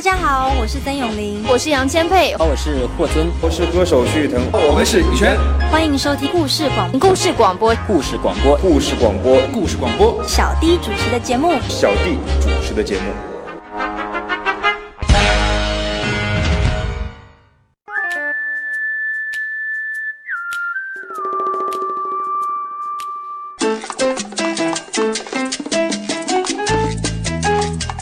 大家好，我是曾永林，我是杨千佩，我是霍尊，我是歌手徐誉腾，我们是羽泉。欢迎收听故事广故事广播。故事广播。故事广播。故事广播。小弟主持的节目。小弟主持的节目。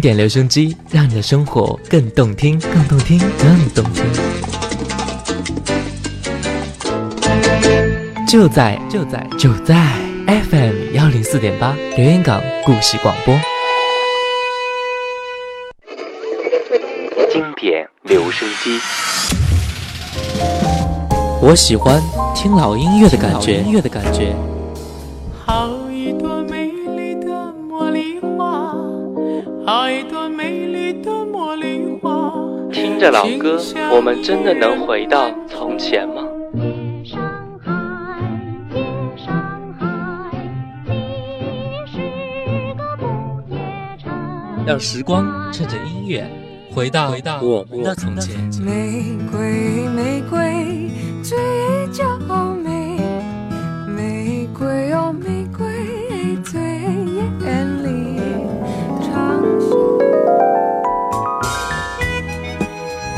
经典留声机，让你的生活更动听，更动听，更动听。就在就在就在 FM 幺零四点八，留言港故事广播。经典留声机，我喜欢听老音乐的感觉，音乐的感觉。听着老歌，我们真的能回到从前吗？让时光趁着音乐回到回到我们的从前。玫瑰，玫瑰，最娇美。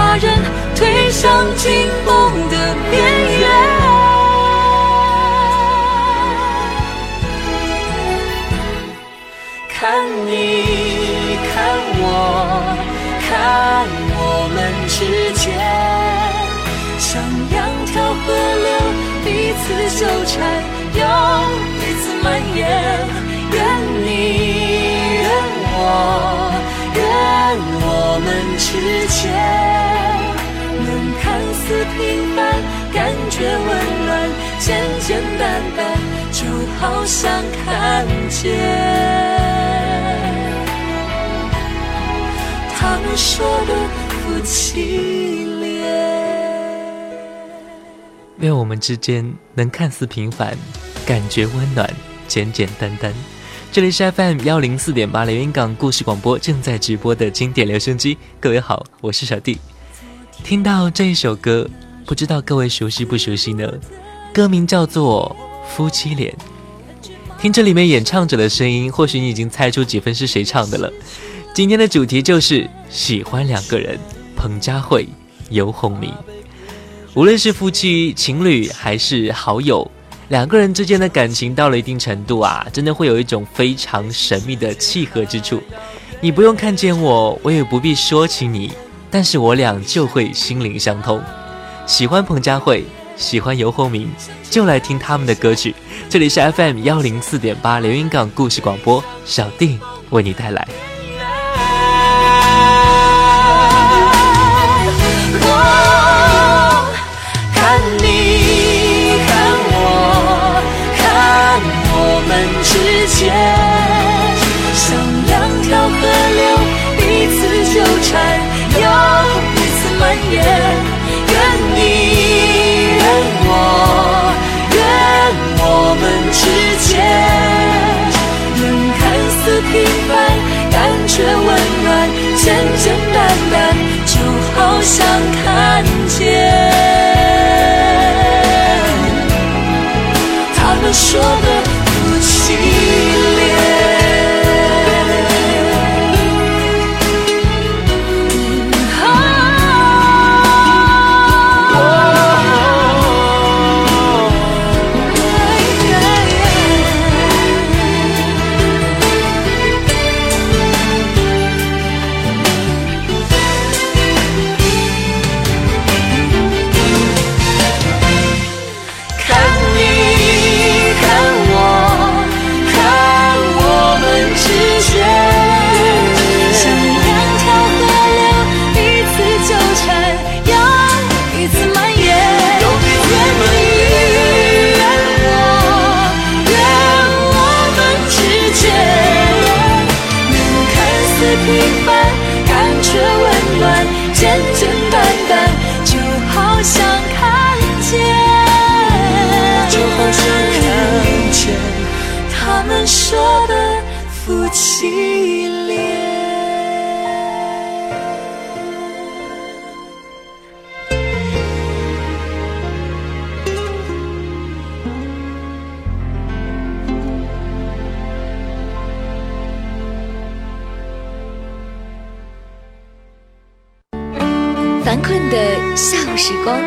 把人推向惊梦的边缘。看你，看我，看我们之间。像两条河流，彼此纠缠，又彼此蔓延。愿你，愿我，愿我们之间，能看似平凡，感觉温暖，简简单单，就好像看见。他们说的夫妻脸。愿我们之间能看似平凡，感觉温暖，简简单单。这里是 FM 幺零四点八连云港故事广播正在直播的经典留声机。各位好，我是小弟。听到这一首歌，不知道各位熟悉不熟悉呢？歌名叫做《夫妻脸》。听这里面演唱者的声音，或许你已经猜出几分是谁唱的了。今天的主题就是喜欢两个人，彭佳慧、游鸿明。无论是夫妻、情侣还是好友，两个人之间的感情到了一定程度啊，真的会有一种非常神秘的契合之处。你不用看见我，我也不必说起你，但是我俩就会心灵相通。喜欢彭佳慧，喜欢游鸿明，就来听他们的歌曲。这里是 FM 幺零四点八连云港故事广播，小定为你带来。看你看我，看我们之间，像两条河流彼此纠缠。此蔓延。愿你，愿我，愿我们之间，能看似平凡，感觉温暖，简简单单，就好像看见。他们说的夫妻平凡，感觉温暖，简简单单，就好像看见。就好像看见他们说的夫妻光，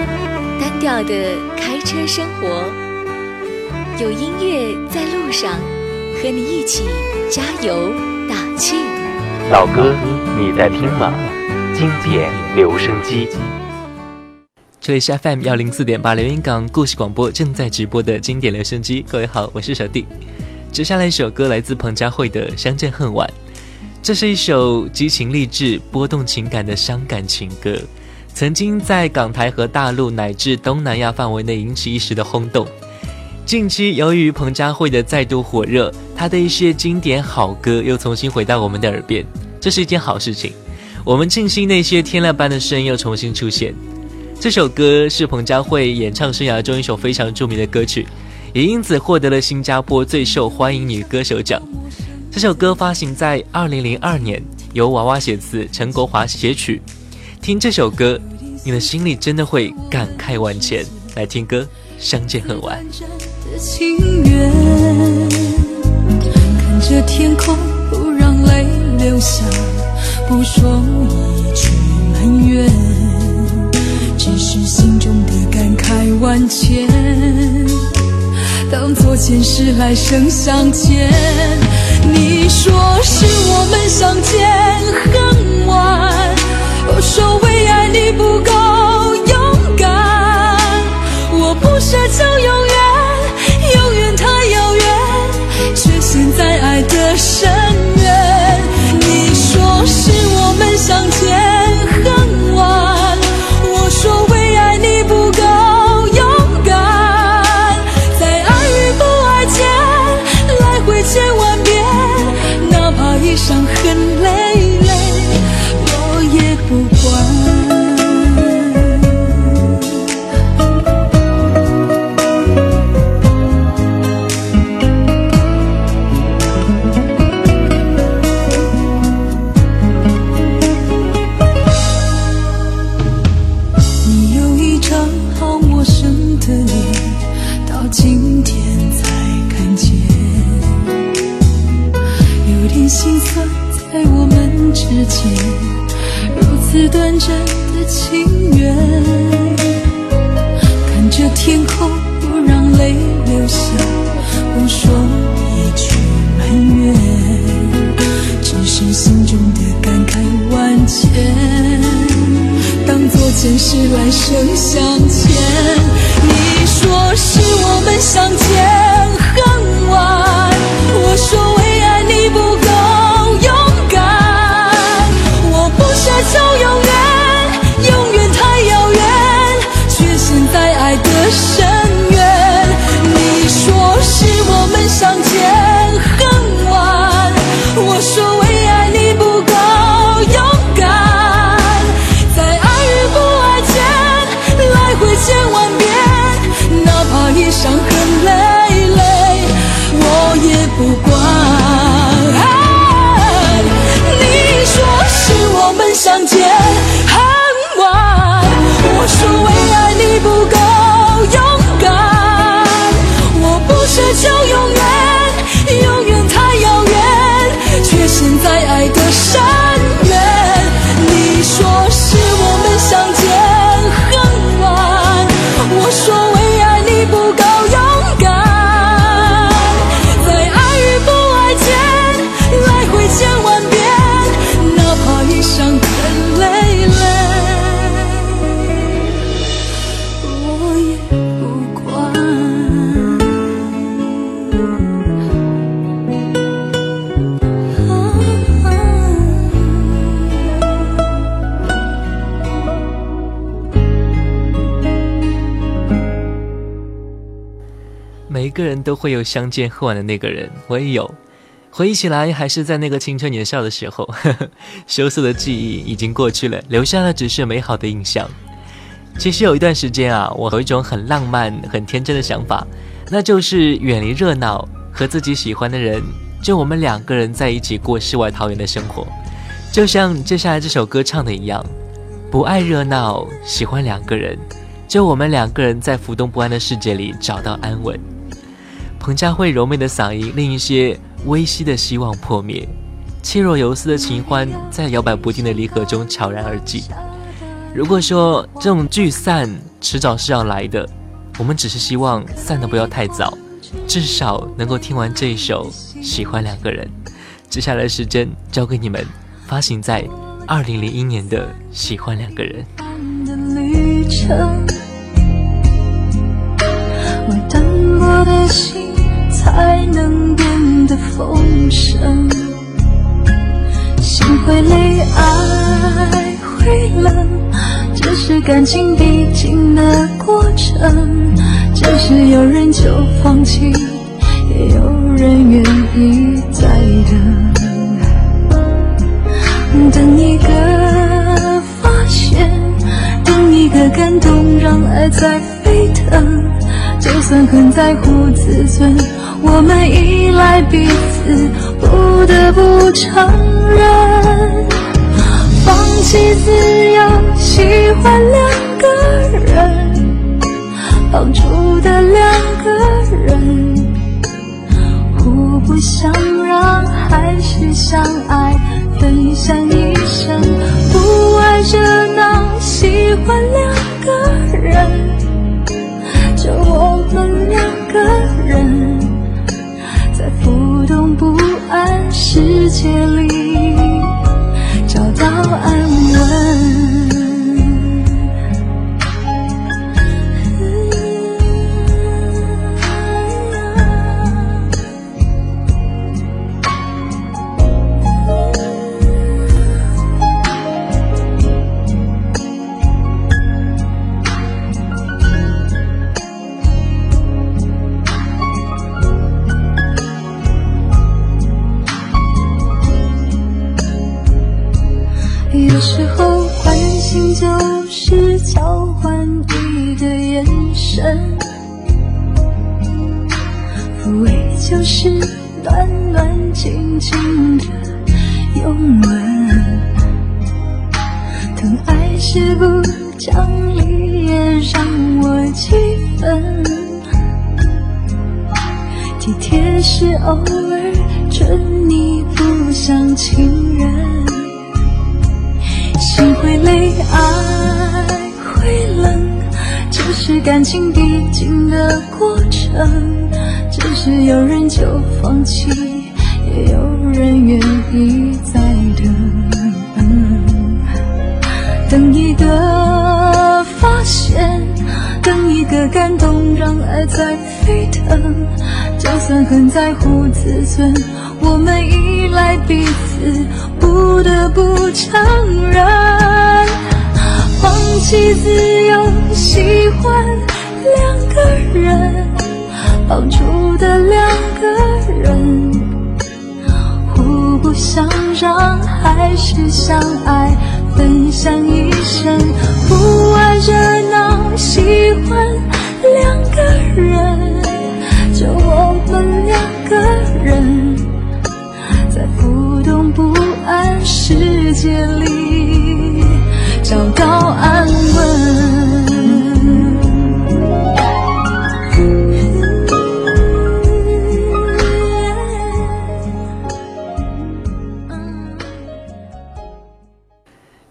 单调的开车生活，有音乐在路上，和你一起加油打气。老哥，你在听吗？经典留声机。这里是 FM 幺零四点八连云港故事广播正在直播的经典留声机。各位好，我是小弟。接下来一首歌来自彭佳慧的《相见恨晚》，这是一首激情励志、波动情感的伤感情歌，曾经在港台和大陆乃至东南亚范围内引起一时的轰动。近期由于彭佳慧的再度火热，她的一些经典好歌又重新回到我们的耳边，这是一件好事情。我们庆幸那些天籁般的声音又重新出现。这首歌是彭佳慧演唱生涯中一首非常著名的歌曲，也因此获得了新加坡最受欢迎女歌手奖。这首歌发行在二零零二年，由娃娃写词，陈国华写曲。听这首歌，你的心里真的会感慨万千。来听歌，相见恨晚。的情缘，看着天空，不让泪流下，不说一句埋怨，只是心中的感慨万千。当作前世来生相见，你说是我们相见恨，我说为爱你不够。都会有相见恨晚的那个人，我也有。回忆起来，还是在那个青春年少的时候，羞涩的记忆已经过去了，留下的只是美好的印象。其实有一段时间啊，我有一种很浪漫、很天真的想法，那就是远离热闹，和自己喜欢的人，就我们两个人在一起过世外桃源的生活。就像接下来这首歌唱的一样，不爱热闹，喜欢两个人，就我们两个人在浮动不安的世界里找到安稳。彭佳慧柔媚的嗓音，令一些。微希的希望破灭，气若游丝的情欢在摇摆不定的离合中悄然而寂。如果说这种聚散迟早是要来的，我们只是希望散的不要太早，至少能够听完这一首《喜欢两个人》。接下来时间交给你们，发行在二零零一年的《喜欢两个人》。我的心才能变得丰盛，心会累，爱会冷，这是感情必经的过程。只是有人就放弃，也有人愿意再等，等一个发现，等一个感动，让爱在沸腾。就算很在乎自尊。我们依赖彼此，不得不承认，放弃自由，喜欢两个人，绑住的两个人，互不相让，还是相爱，分享一生，不爱热闹，喜欢两个人，就我们两个人。在浮动不安世界里找到安稳。身，抚慰就是暖暖静静的拥吻。疼爱是不讲理，也让我气愤。体贴是偶尔宠你，不像情人。心会累，爱会冷。这是感情必经的过程，只是有人就放弃，也有人愿意再等等。一个发现，等一个感动，让爱再沸腾。就算很在乎自尊，我们依赖彼此，不得不承认。放弃自由，喜欢两个人，绑住的两个人，互不相让，还是相爱，分享一生，不爱热闹，喜欢两个人。就我们两个人，在浮动不安世界里找到安稳。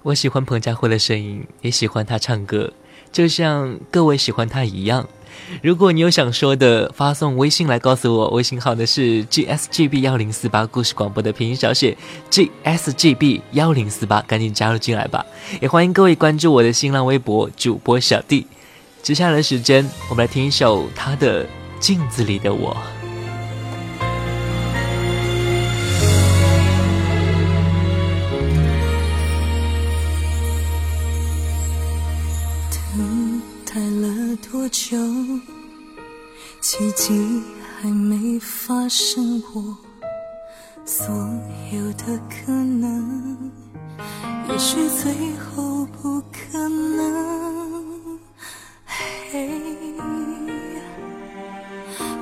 我喜欢彭佳慧的声音，也喜欢她唱歌，就像各位喜欢她一样。如果你有想说的，发送微信来告诉我，微信号呢是 gsgb 幺零四八，故事广播的拼音小写 gsgb 幺零四八，赶紧加入进来吧！也欢迎各位关注我的新浪微博主播小弟。接下来的时间，我们来听一首他的《镜子里的我》。久？奇迹还没发生过，所有的可能，也许最后不可能。嘿，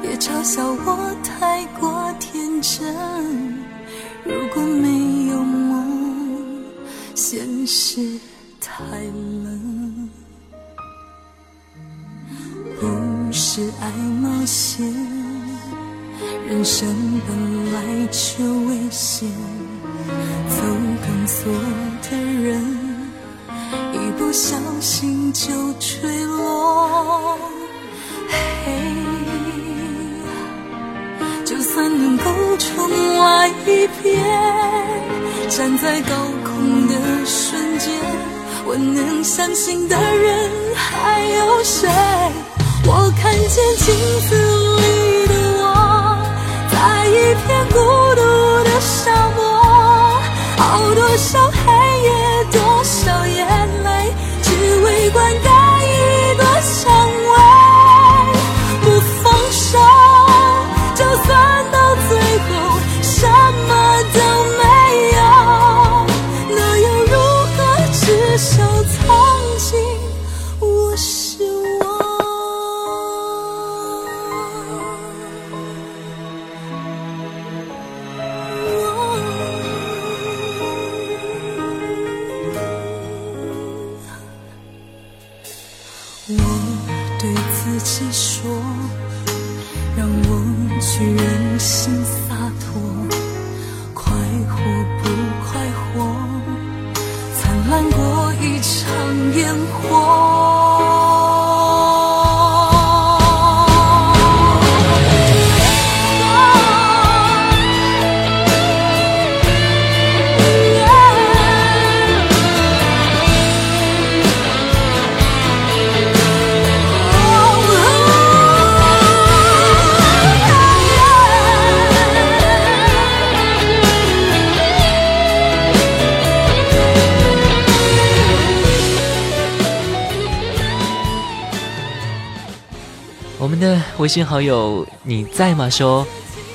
别嘲笑我太过天真，如果没有梦，现实太冷。是爱冒险，人生本来就危险，走钢索的人，一不小心就坠落。嘿，就算能够重来一遍，站在高空的瞬间，我能相信的人还有谁？我看见镜子里的我，在一片孤独的沙漠，熬多少黑我对自己说，让我去任性微信好友你在吗？说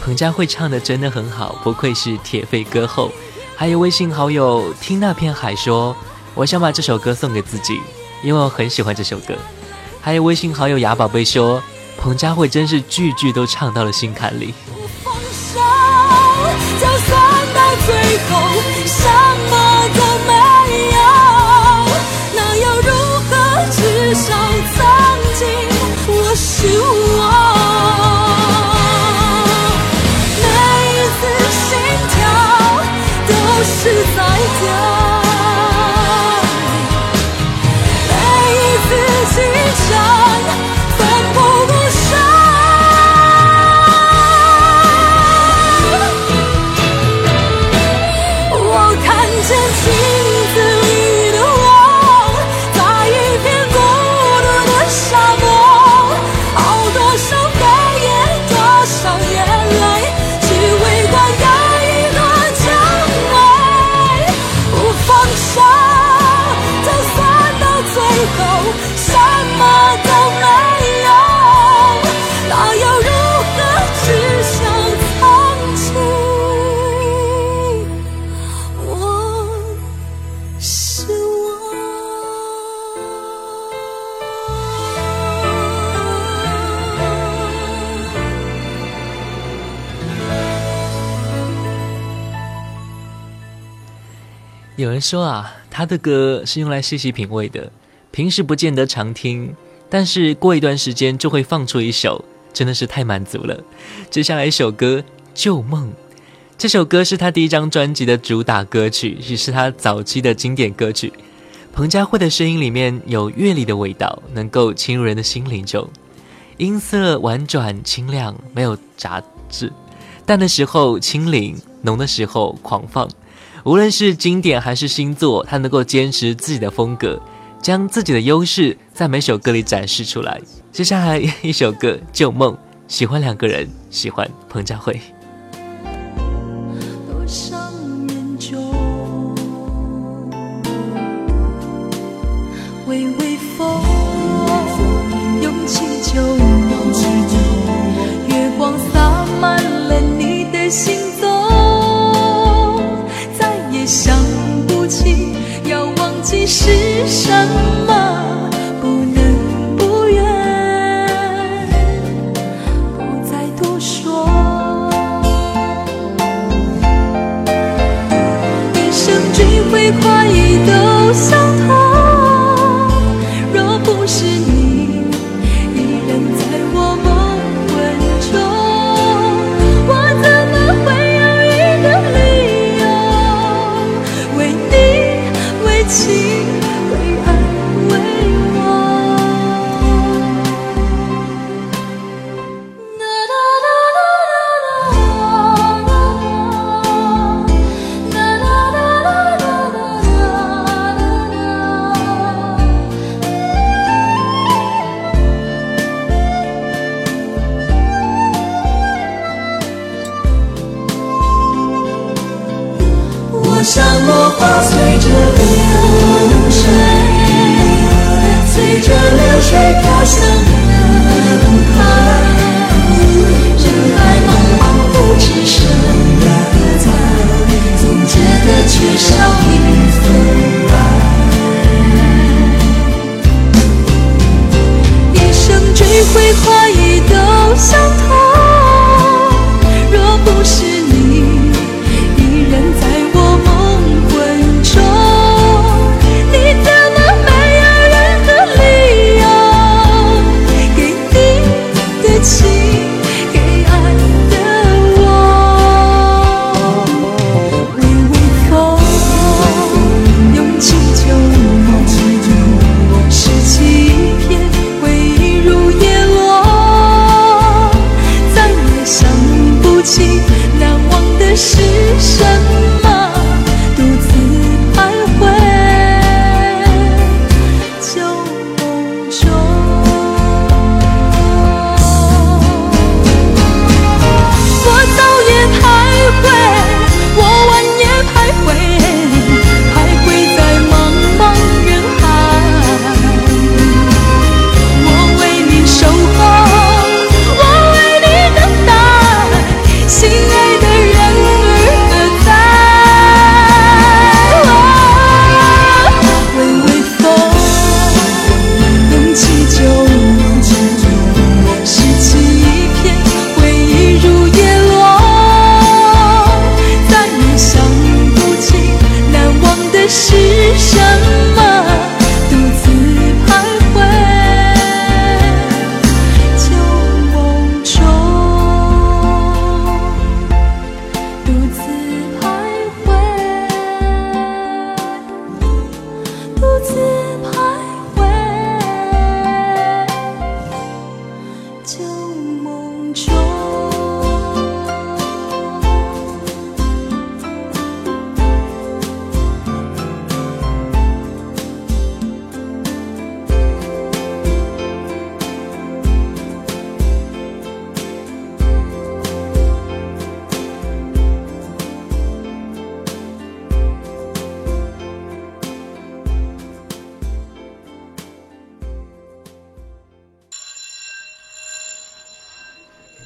彭佳慧唱的真的很好，不愧是铁肺歌后。还有微信好友听那片海说，我想把这首歌送给自己，因为我很喜欢这首歌。还有微信好友雅宝贝说，彭佳慧真是句句都唱到了心坎里。放手，就算到最后什么都没有，那又如何？至少曾说啊，他的歌是用来细细品味的，平时不见得常听，但是过一段时间就会放出一首，真的是太满足了。接下来一首歌《旧梦》，这首歌是他第一张专辑的主打歌曲，也是他早期的经典歌曲。彭佳慧的声音里面有乐理的味道，能够侵入人的心灵中，音色婉转清亮，没有杂质，淡的时候清灵，浓的时候狂放。无论是经典还是新作，他能够坚持自己的风格，将自己的优势在每首歌里展示出来。接下来一首歌《旧梦》，喜欢两个人，喜欢彭佳慧。多少年中，微微风，涌起旧梦，想不起，要忘记是什么，不能不愿，不再多说。一生追回快意都相同。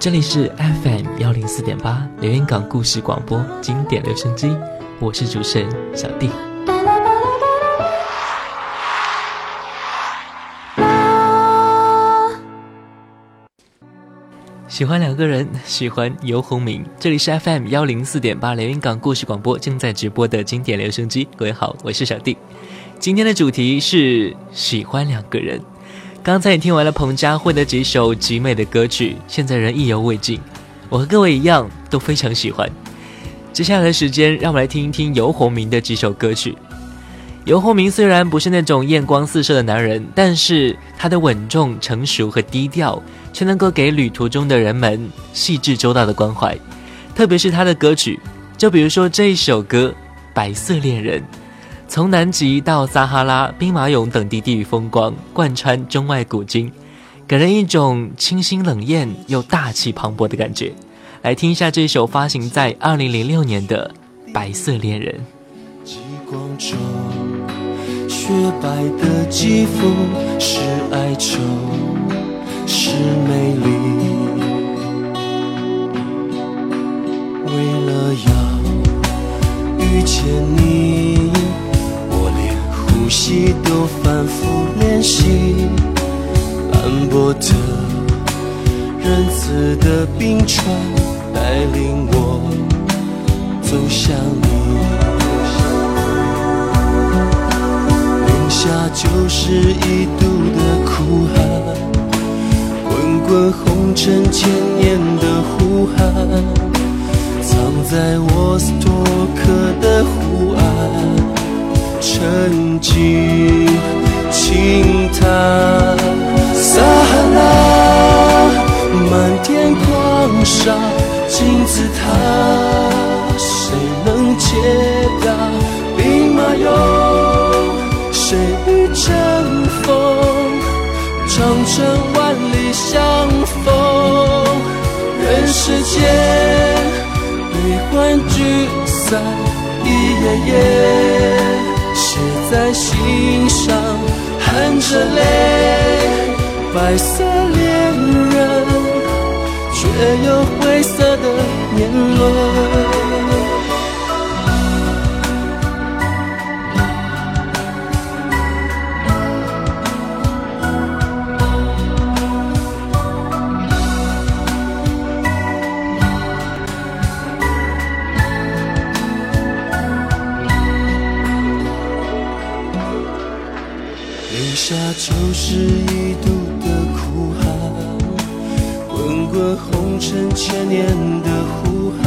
这里是 FM 幺零四点八连云港故事广播经典留声机，我是主持人小弟。喜欢两个人，喜欢游鸿明。这里是 FM 幺零四点八连云港故事广播正在直播的经典留声机。各位好，我是小弟。今天的主题是喜欢两个人。刚才也听完了彭佳慧的几首极美的歌曲，现在人意犹未尽。我和各位一样，都非常喜欢。接下来的时间，让我们来听一听游鸿明的几首歌曲。游鸿明虽然不是那种艳光四射的男人，但是他的稳重、成熟和低调，却能够给旅途中的人们细致周到的关怀。特别是他的歌曲，就比如说这一首歌《白色恋人》，从南极到撒哈拉、兵马俑等地地域风光，贯穿中外古今，给人一种清新冷艳又大气磅礴的感觉。来听一下这首发行在二零零六年的《白色恋人》。极光中，雪白的肌肤是哀愁，是美丽。为了要遇见你，呼吸都反复练习。斑驳的、仁慈的冰川。带领我走向你，零下九十一度的酷寒，滚滚红尘千年的呼喊，藏在沃斯托克的湖岸，沉寂轻叹，撒哈拉？漫天狂沙。金字塔，谁能解答？兵马俑，谁与争锋？长城万里相逢，人世间悲欢聚散一页页，在心上，含着泪，白色恋人。却有灰色的年轮。是一度的苦寒。滚滚红尘千年的呼喊，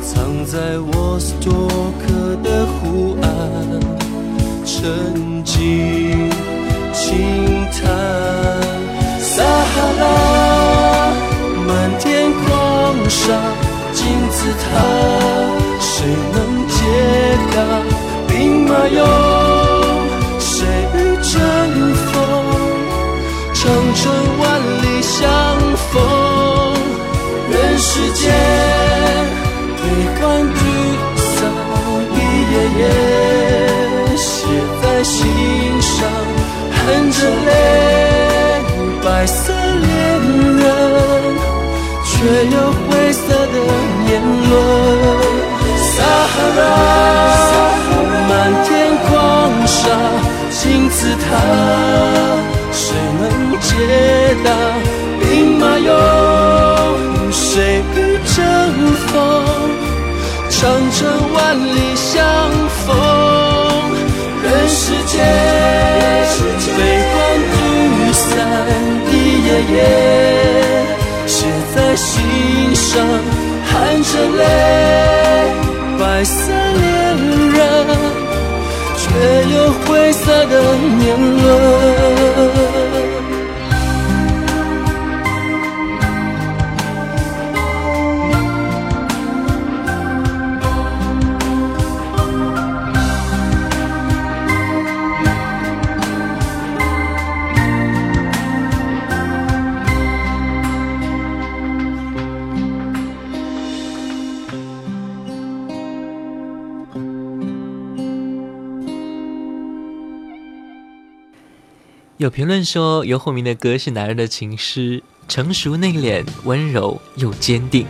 藏在沃斯托克的湖岸，沉静轻叹。撒哈拉漫天狂沙，金字塔，含着泪，白色恋人，却有灰色的年轮。撒哈拉漫天狂沙，金字塔，谁能解答？兵马俑，谁与争锋？长城万里相逢，间悲欢聚散一页页，写在心上，含着泪，白色恋人，却有灰色的年轮。有评论说，游鸿明的歌是男人的情诗，成熟内敛、温柔又坚定，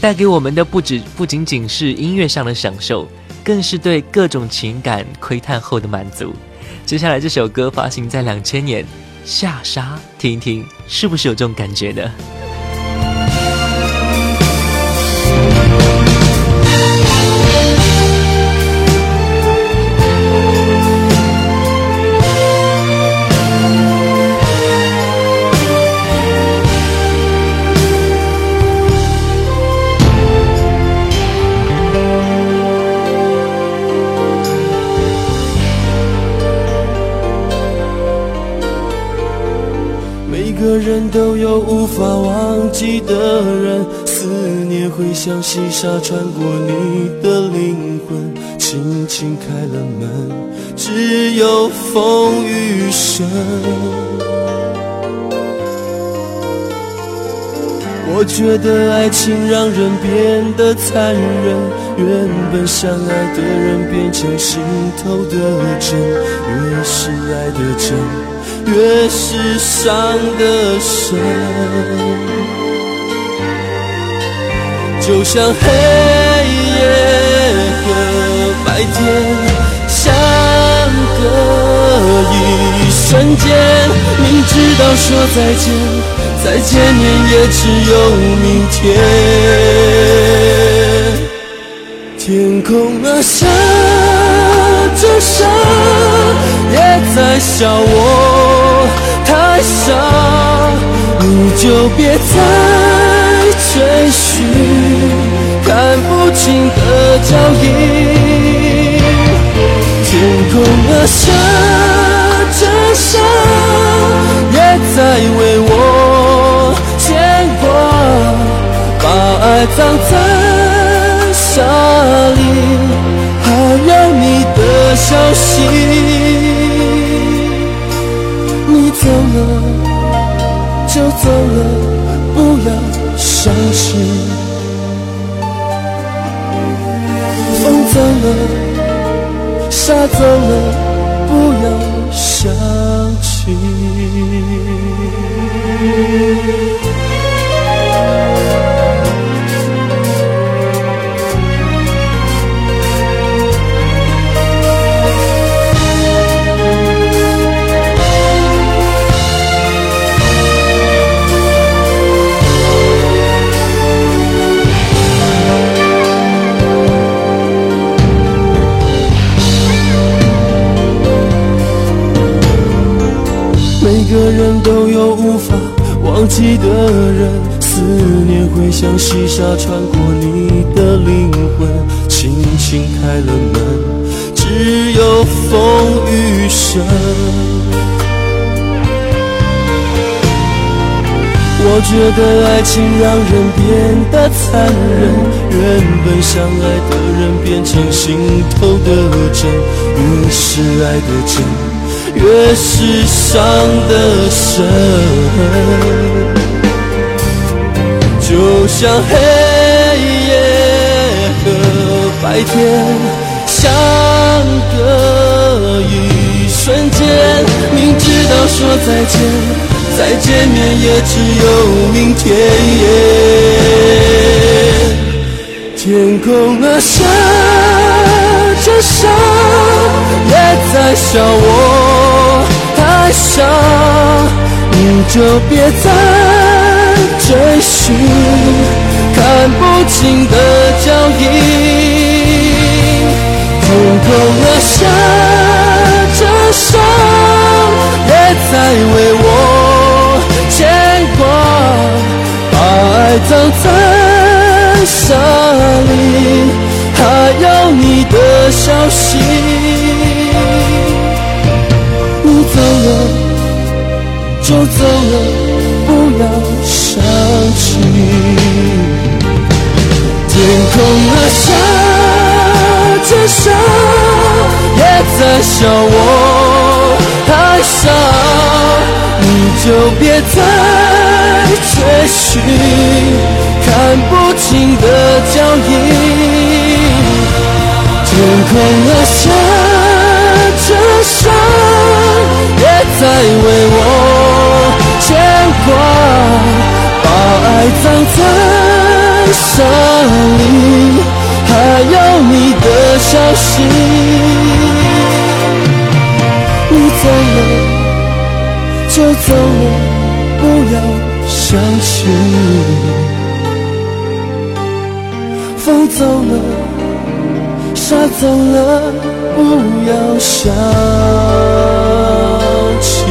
带给我们的不止不仅仅是音乐上的享受，更是对各种情感窥探后的满足。接下来这首歌发行在两千年，《下沙》，听一听，是不是有这种感觉呢？有无法忘记的人，思念会像细沙穿过你的灵魂，轻轻开了门，只有风雨声。我觉得爱情让人变得残忍，原本相爱的人变成心头的针，越是爱的真。越是伤得深，就像黑夜和白天相隔一瞬间。明知道说再见，再见面也只有明天。天空啊，下着沙，也在笑我。太傻，你就别再追寻看不清的脚印。天空啊，下着沙，也在为我牵挂，把爱葬在消息。你走了就走了，不要伤心。风走了，沙走了，不要想觉得爱情让人变得残忍，原本相爱的人变成心头的针，越是爱的真。越是伤的深，就像黑夜和白天相隔一瞬间。明知道说再见，再见也只有明天。天空啊，下着沙，也在笑我。太傻，你就别再追寻看不清的脚印。天空啊，下着沙，也在为我把爱葬在沙里，还有你的消息。走了就走了，不要想起。天空啊，下着沙，也在笑我太傻，你就别再追寻看不清的脚印。天空啊，下着沙。在为我牵挂，把爱葬在沙里，还有你的消息。你走了就走了，不要想起。风走了，沙走了，不要想起。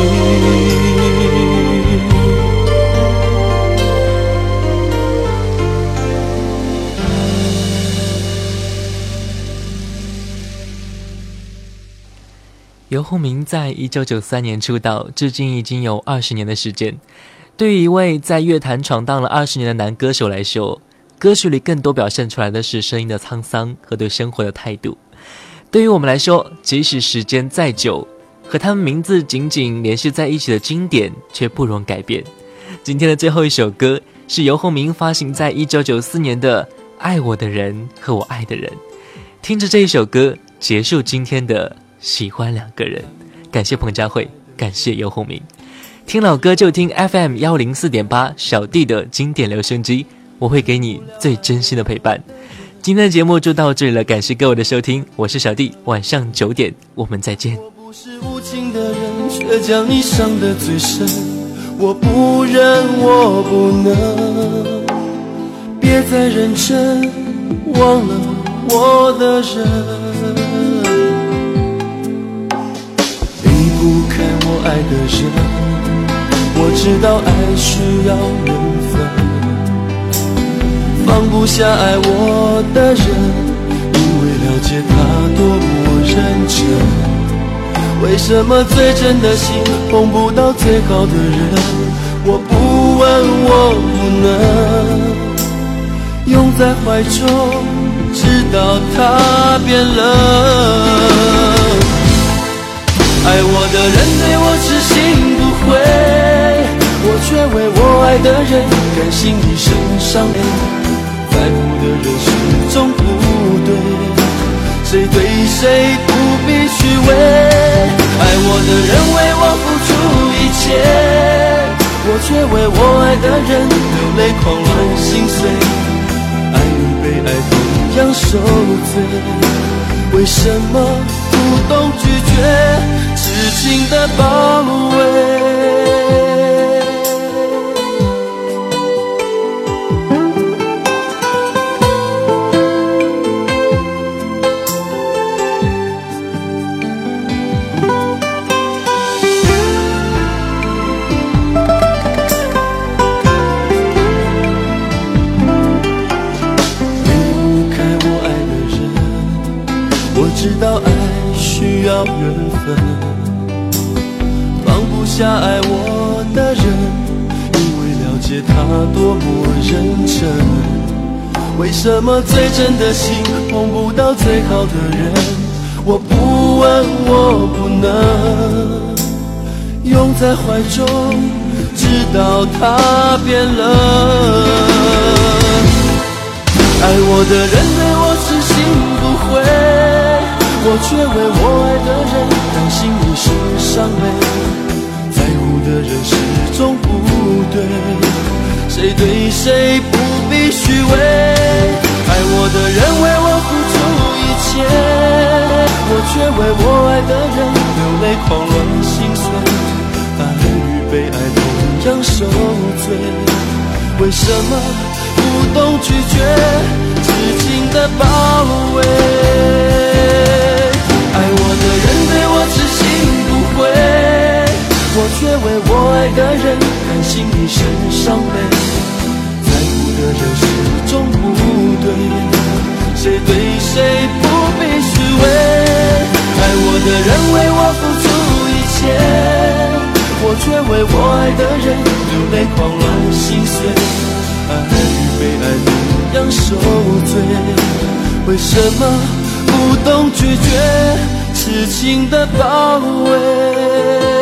游鸿明在一九九三年出道，至今已经有二十年的时间。对于一位在乐坛闯荡了二十年的男歌手来说，歌曲里更多表现出来的是声音的沧桑和对生活的态度。对于我们来说，即使时间再久，和他们名字紧紧联系在一起的经典却不容改变。今天的最后一首歌是游鸿明发行在一九九四年的《爱我的人和我爱的人》，听着这一首歌结束今天的喜欢两个人。感谢彭佳慧，感谢游鸿明。听老歌就听 FM 幺零四点八小弟的经典留声机，我会给你最真心的陪伴。今天的节目就到这里了，感谢各位的收听，我是小弟，晚上九点我们再见。我不是无情的人，却将你伤得最深。我不忍，我不能，别再认真，忘了我的人。离不开我爱的人。知道爱需要缘分，放不下爱我的人，因为了解他多么认真。为什么最真的心碰不到最好的人？我不问，我不能拥在怀中，直到他变冷。爱我的人对我痴。我却为我爱的人甘心一生伤悲，在乎的人始终不对，谁对谁不必虚伪。爱我的人为我付出一切，我却为我爱的人流泪狂乱心碎，爱与被爱同样受罪，为什么不懂拒绝痴情的包围？什么最真的心碰不到最好的人？我不问，我不能拥在怀中，直到他变冷。爱我的人对我痴心不悔。我却为我爱的人甘心一生伤悲，在乎的人始终不对，谁对谁不必虚伪。爱我的人为我付出一切，我却为我爱的人流泪狂乱心碎，爱与被爱同样受罪，为什么不懂拒绝痴情的包围？爱我的人对我痴心不悔，我却为我爱的人甘心一生伤悲。的人始终不对，谁对谁不必虚伪。爱我的人为我付出一切，我却为我爱的人流泪狂乱心碎。爱与被爱同样受罪，为什么？不懂拒绝，痴情的包围。